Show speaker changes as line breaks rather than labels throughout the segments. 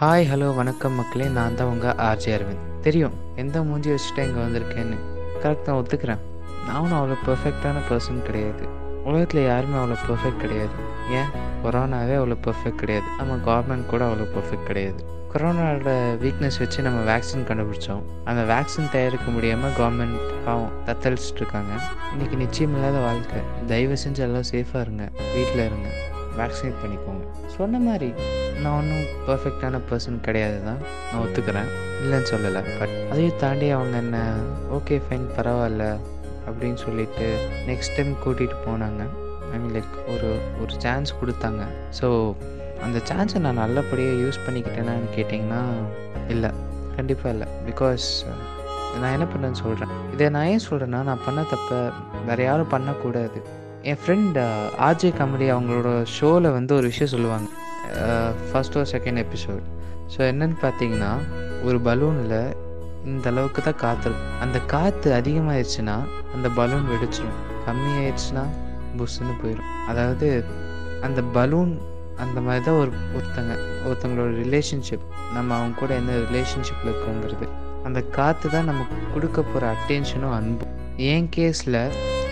Hi hello வணக்கம் மக்களே. நான் தான் உங்கள் ஆர்ஜே அரவிந்த் தெரியும் எந்த மூஞ்சி வச்சுட்டு இங்கே வந்திருக்கேன்னு. கரெக்ட் தான் ஒத்துக்கிறேன். நானும் அவ்வளோ பர்ஃபெக்டான பர்சன் கிடையாது. உலகத்தில் யாருமே அவ்வளோ பர்ஃபெக்ட் கிடையாது. ஏன்? கொரோனாவே அவ்வளோ பர்ஃபெக்ட் கிடையாது. நம்ம கவர்மெண்ட் கூட அவ்வளோ பர்ஃபெக்ட் கிடையாது. கொரோனாவோட வீக்னஸ் வச்சு நம்ம வேக்சின் கண்டுபிடிச்சோம். அந்த வேக்சின் தயாரிக்க முடியாமல் கவர்மெண்ட் பாவம் தத்தளிச்சிட்டு இருக்காங்க. இன்றைக்கி நிச்சயம் இல்லாத வாழ்க்கை. தயவு செஞ்சு எல்லாம் சேஃபாக இருங்க. வீட்டில் இருங்க. வேக்சினேட் பண்ணிக்கோங்க. சொன்ன மாதிரி நான் ஒன்றும் பர்ஃபெக்டான பர்சன் கிடையாது தான் நான் ஒத்துக்கிறேன். இல்லைன்னு சொல்லலை பட் அதையும் தாண்டி அவங்க என்ன ஓகே ஃபைன் பரவாயில்ல அப்படின்னு சொல்லிட்டு நெக்ஸ்ட் டைம் கூட்டிகிட்டு போனாங்க. ஐ மீன் லைக் ஒரு ஒரு சான்ஸ் கொடுத்தாங்க. ஸோ அந்த சான்ஸை நான் நல்லபடியாக யூஸ் பண்ணிக்கிட்டேனான்னு கேட்டிங்கன்னா இல்லை. கண்டிப்பாக இல்லை. பிகாஸ் நான் என்ன பண்ணேன்னு சொல்கிறேன் இதை நான் ஏன் சொல்கிறேன்னா நான் பண்ண தப்ப வேறு யாரும் பண்ணக்கூடாது. என் ஃப்ரெண்ட் ஆர்ஜே காமெடி அவங்களோட ஷோவில் வந்து ஒரு விஷயம் சொல்லுவாங்க. ஃபர்ஸ்ட் ஒரு செகண்ட் எபிசோட் ஸோ என்னென்னு பார்த்தீங்கன்னா ஒரு பலூனில் இந்த அளவுக்கு தான் காற்று இருக்கும் அந்த காற்று அதிகமாகிடுச்சுன்னா அந்த பலூன் வெடிச்சிடும் கம்மியாயிடுச்சுன்னா புஷ்ஷுன்னு போயிடும் அதாவது அந்த பலூன் அந்த மாதிரி தான் ஒரு ஒருத்தங்க ஒருத்தங்களோட ரிலேஷன்ஷிப் நம்ம அவங்க கூட என்ன ரிலேஷன்ஷிப்பில் இருக்கோங்கிறது. அந்த காற்று தான் நமக்கு கொடுக்க போகிற அட்டென்ஷனும் அன்பும். என் கேஸில்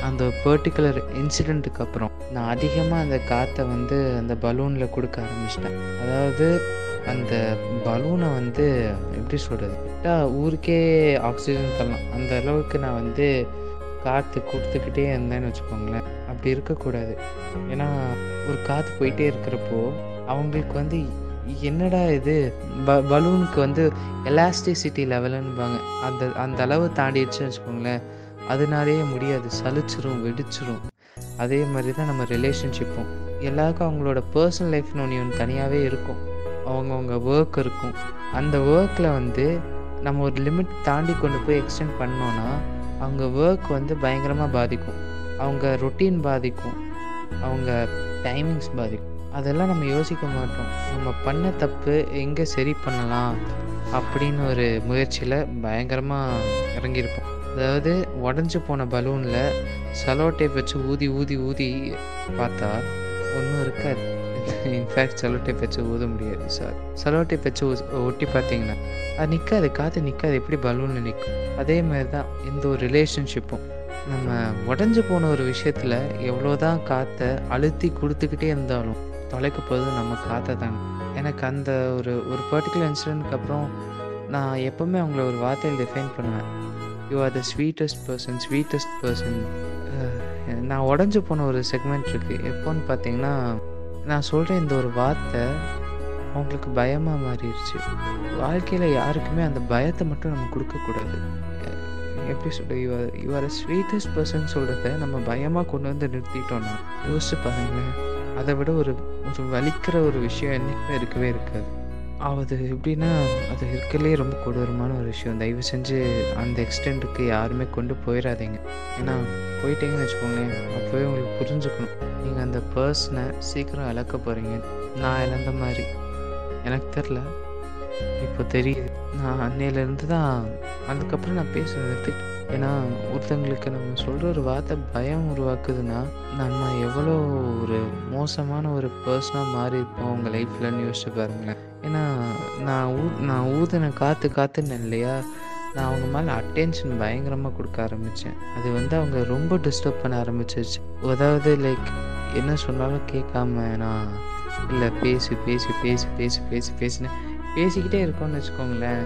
அந்த பர்டிகுலர் இன்சிடெண்ட்டுக்கு அப்புறம் நான் அதிகமாக அந்த காற்றை வந்து அந்த பலூனில் கொடுக்க ஆரம்பிச்சிட்டேன். அதாவது அந்த பலூனை வந்து எப்படி சொல்கிறது ஊருக்கே ஆக்சிஜன் தரலாம். அந்த அளவுக்கு நான் வந்து காற்று கொடுத்துக்கிட்டே இருந்தேன்னு வச்சுக்கோங்களேன். அப்படி இருக்கக்கூடாது. ஏன்னா ஒரு காற்று போயிட்டே இருக்கிறப்போ அவங்களுக்கு வந்து என்னடா இது? ப பலூனுக்கு வந்து எலாஸ்டிசிட்டி லெவலுன்னுபாங்க அந்த அந்த அளவு தாண்டிடுச்சுன்னு வச்சுக்கோங்களேன். அதனாலேயே முடியாது. சலிச்சிரும் வெடிச்சிரும். அதே மாதிரி தான் நம்ம ரிலேஷன்ஷிப்பும் எல்லாருக்கும் அவங்களோட பர்சனல் லைஃப்னு ஒன்று ஒன்று தனியாகவே இருக்கும். அவங்கவுங்க ஒர்க் இருக்கும். அந்த ஒர்க்கில் வந்து நம்ம ஒரு லிமிட் தாண்டி கொண்டு போய் எக்ஸ்டெண்ட் பண்ணோன்னா அவங்க ஒர்க் வந்து பயங்கரமாக பாதிக்கும். அவங்க ரொட்டீன் பாதிக்கும். அவங்க டைமிங்ஸ் பாதிக்கும். அதெல்லாம் நம்ம யோசிக்க மாட்டோம். நம்ம பண்ண தப்பு எங்கே சரி பண்ணலாம்? அப்படின்னு ஒரு முயற்சியில் பயங்கரமாக இறங்கியிருப்போம். அதாவது உடஞ்சி போன பலூனில் சலோ டேப் வச்சு ஊதி ஊதி ஊதி பார்த்தா ஒன்றும் இருக்காது. இன்ஃபேக்ட் சலோ டேப் வச்சு ஊத முடியாது. சார் சலோ டேப் வச்சு ஒட்டி பார்த்தீங்கன்னா அது நிற்காது காற்று நிற்காது எப்படி பலூனில் நிற்கும் அதே மாதிரி தான் எந்த ஒரு ரிலேஷன்ஷிப்பும் நம்ம உடஞ்சி போன ஒரு விஷயத்தில் எவ்வளோ தான் காற்றை அழுத்தி கொடுத்துக்கிட்டே இருந்தாலும் தொலைக்க போது நம்ம காற்றை தாங்க. எனக்கு அந்த ஒரு ஒரு பர்டிகுலர் இன்சிடென்ட்க்கு அப்புறம் நான் எப்போவுமே அவங்கள ஒரு வார்த்தையில் டிஃபைன் பண்ணுவேன். You are the sweetest person sweetest person நான் உடஞ்சி போன ஒரு செக்மெண்ட் இருக்குது எப்போன்னு பார்த்தீங்கன்னா நான் சொல்கிற இந்த ஒரு வார்த்தை அவங்களுக்கு பயமாக மாறிடுச்சு வாழ்க்கையில் யாருக்குமே அந்த பயத்தை மட்டும் நம்ம கொடுக்கக்கூடாது. எப்படி சொல்கிற you are you are sweetest person சொல்கிறத நம்ம பயமாக கொண்டு வந்து நிறுத்திட்டோம்னா யோசிச்சு பாருங்களேன். அதை விட ஒரு ஒரு வலிக்கிற ஒரு விஷயம் என்றைக்குமே இருக்கவே இருக்காது. அது எப்படின்னா அது இருக்கலே ரொம்ப கொடூரமான ஒரு விஷயம். தயவு செஞ்சு அந்த எக்ஸ்டெண்ட்டுக்கு யாருமே கொண்டு போயிடாதீங்க ஏன்னா போயிட்டீங்கன்னு வச்சுக்கோங்களேன் அப்போவே உங்களுக்கு புரிஞ்சுக்கணும். நீங்கள் அந்த பர்சனை சீக்கிரம் இழக்க போகிறீங்க நான் இழந்த மாதிரி. எனக்கு தெரில இப்போ தெரியுது. நான் அன்னையிலேருந்து தான் அதுக்கப்புறம் நான் பேச நிறுத்திட்டேன். ஏன்னா ஒருத்தங்களுக்கு நம்ம சொல்கிற ஒரு வார்த்தை பயம் உருவாக்குதுன்னா நம்ம எவ்வளோ ஒரு மோசமான ஒரு பர்சனாக மாறி இருப்போம் அவங்க லைஃப்லன்னு யோசிச்சு பாருங்களேன். ஏன்னா நான் ஊ நான் ஊதின காற்று காத்துனேன் இல்லையா? நான் அவங்க மேலே அட்டென்ஷன் பயங்கரமாக கொடுக்க ஆரம்பித்தேன் அது வந்து அவங்க ரொம்ப டிஸ்டர்ப் பண்ண ஆரம்பிச்சிருச்சு. அதாவது லைக் என்ன சொன்னாலும் கேட்காம நான் இல்லை பேசி பேசி பேசி பேசி பேசி பேசினேன் பேசிக்கிட்டே இருக்கோம்னு வச்சுக்கோங்களேன்.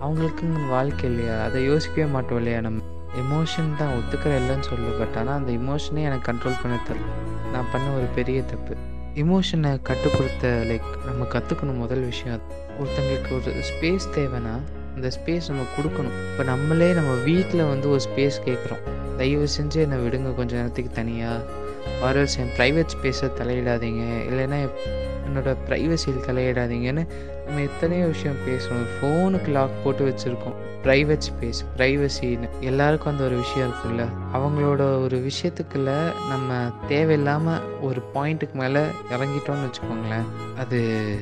அவங்களுக்குங்க வாழ்க்கை இல்லையா? அதை யோசிக்கவே மாட்டோம் இல்லையா நம்ம? எமோஷன் தான் ஒத்துக்கிற இல்லைன்னு சொல்லு பட் ஆனால் அந்த எமோஷனே எனக்கு கண்ட்ரோல் பண்ண தெரியல நான் பண்ண ஒரு பெரிய தப்பு. இமோஷனை கட்டுப்படுத்த லைக் நம்ம கற்றுக்கணும் முதல் விஷயம். ஒருத்தங்களுக்கு ஒரு ஸ்பேஸ் தேவைன்னா அந்த ஸ்பேஸ் நம்ம கொடுக்கணும். இப்போ நம்மளே நம்ம வீட்டில் வந்து ஒரு ஸ்பேஸ் கேட்குறோம் தயவு செஞ்சு என்னை விடுங்க கொஞ்சம் நேரத்துக்கு தனியாக ஆர்எல்ஸ் என் ப்ரைவேட் ஸ்பேஸை தலையிடாதீங்க. இல்லைன்னா என்னோடய ப்ரைவசியில் தலையிடாதீங்கன்னு நம்ம எத்தனையோ விஷயம் பேசுகிறோம் ஃபோனுக்கு லாக் போட்டு வச்சுருக்கோம். ப்ரைவேட் ஸ்பேஸ் ப்ரைவசின்னு எல்லாருக்கும் அந்த ஒரு விஷயம் இருக்குல்ல அவங்களோட ஒரு விஷயத்துக்குள்ள நம்ம தேவையில்லாமல் ஒரு பாயிண்ட்டுக்கு மேலே இறங்கிட்டோம்னு வச்சுக்கோங்களேன். அது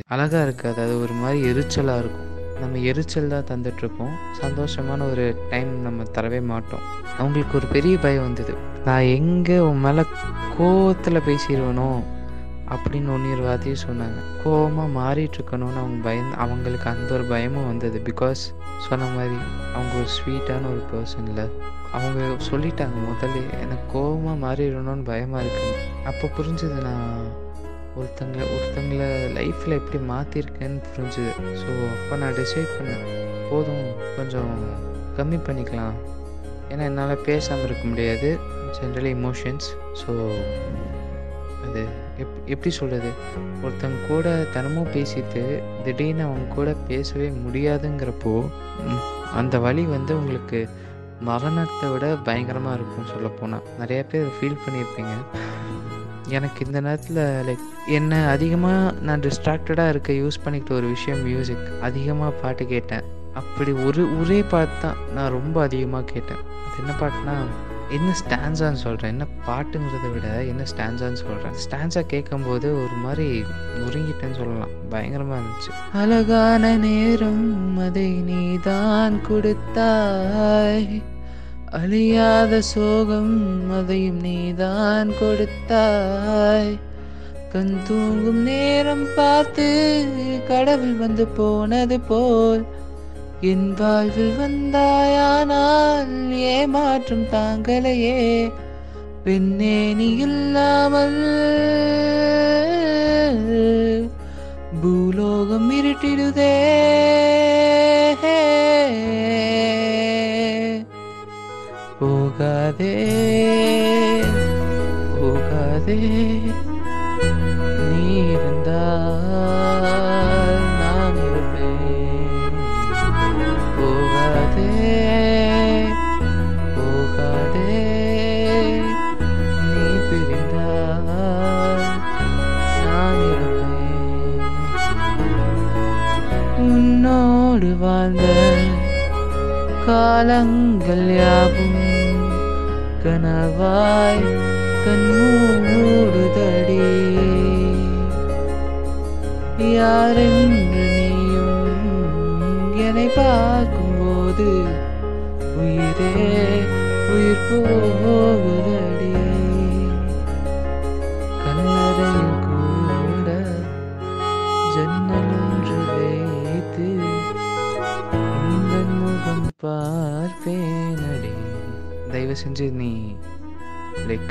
அழகாக இருக்காது அது ஒரு மாதிரி எரிச்சலாக இருக்கும். நம்ம எரிச்சல் தான் தந்துட்டுருப்போம். சந்தோஷமான ஒரு டைம் நம்ம தரவே மாட்டோம். அவங்களுக்கு ஒரு பெரிய பயம் வந்தது. நான் எங்கே உன் மேலே கோவத்தில் பேசிடுவேனோ அப்படின்னு ஒன்றிரு சொன்னாங்க. கோவமாக மாறிட்டு இருக்கணும்னு அவங்க பயந்து அவங்களுக்கு அந்த ஒரு பயமும் வந்தது. பிகாஸ் சொன்ன மாதிரி அவங்க ஒரு ஸ்வீட்டான ஒரு பர்சன் இல்லை அவங்க சொல்லிட்டாங்க முதல்ல எனக்கு கோவமாக மாறிடணும்னு பயமாக இருக்கு. அப்போ புரிஞ்சது நான் ஒருத்தங்க ஒருத்தங்களை லைஃப்பில் எப்படி மாற்றிருக்கேன்னு புரிஞ்சுது. ஸோ அப்போ நான் டிசைட் பண்ணேன். போதும் கொஞ்சம் கம்மி பண்ணிக்கலாம். ஏன்னா என்னால் பேசாமல் இருக்க முடியாது. ஜென்ரலி இமோஷன்ஸ் ஸோ அது எப் எப்படி சொல்கிறது ஒருத்தங்க கூட தினமும் பேசிட்டு திடீர்னு அவங்க கூட பேசவே முடியாதுங்கிறப்போ அந்த வழி வந்து உங்களுக்கு மரணத்தை விட பயங்கரமாக இருக்கும் சொல்லப்போனால் நிறையா பேர் ஃபீல் பண்ணியிருப்பீங்க. எனக்கு இந்த நேரத்தில் லைக் என்னை அதிகமாக நான் டிஸ்ட்ராக்டடாக இருக்க யூஸ் பண்ணிக்கிட்ட ஒரு விஷயம் மியூசிக் அதிகமாக பாட்டு கேட்டேன். அப்படி ஒரு ஒரே பாட்டு தான் நான் ரொம்ப அதிகமாக கேட்டேன். அது என்ன பாட்டுனா என்ன ஸ்டான்ஸான்னு சொல்கிறேன் என்ன பாட்டுங்கிறத விட என்ன ஸ்டான்ஸான்னு சொல்கிறேன் ஸ்டான்ஸா கேட்கும்போது ஒரு மாதிரி நொறுங்கிட்டேன்னு சொல்லலாம். பயங்கரமாக இருந்துச்சு. அழகான நேரம் அதை நீதான் கொடுத்தாய். அழியாத சோகம் அதையும் நீதான் கொடுத்தாய். கண் தூங்கும் நேரம் பார்த்து கடவுள் வந்து போனது போல். என் வாழ்வில் வந்தாயானால் ஏமாற்றும் தாங்களையே பெண்ணே நீ இல்லாமல் பூலோகம் இருட்டிடுதே. போகாதே போகாதே நீ இருந்தா. யாவும் கனவாய் கண்மூடுதடி யாரென்று நீயும் என்னை பார்க்கும்போது உயிரே உயிர் போகுதடி தயவு செஞ்சு நீ லைக்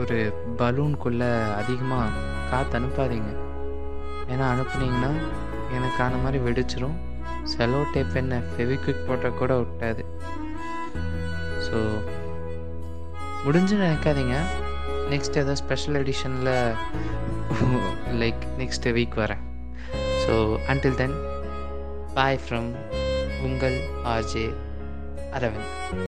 ஒரு பலூன்குள்ளே அதிகமாக காற்று அனுப்பாதீங்க. ஏன்னா அனுப்புனீங்கன்னா எனக்கான மாதிரி வெடிச்சிரும். செலோ டேப் என்ன ஃபெவிக்விக் போட்டால் கூட விட்டாது ஸோ முடிஞ்சு நினைக்காதீங்க. நெக்ஸ்ட் ஏதோ ஸ்பெஷல் எடிஷனில் லைக் நெக்ஸ்ட் வீக் வரேன். So until then bye from உங்கள் ஆர்ஜே அரவிந்த்